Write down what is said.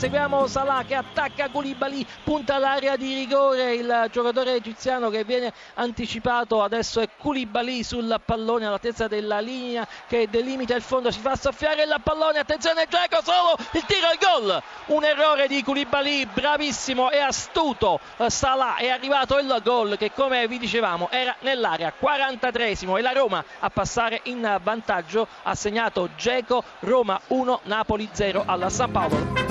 seguiamo Salah che attacca Gulibali, punta l'area di rigore, il giocatore egiziano che viene anticipato, adesso è Koulibaly sul pallone all'altezza della linea che delimita il fondo, si fa soffiare il pallone, attenzione Giacomo solo il tiro al gol, un errore di Koulibaly, bravissimo e astuto. Eh, Salah, è arrivato il gol che come vi dicevamo era nell'area, 43esimo e la Roma a passare in vantaggio, ha segnato Geco, Roma 1, Napoli 0 alla San Paolo.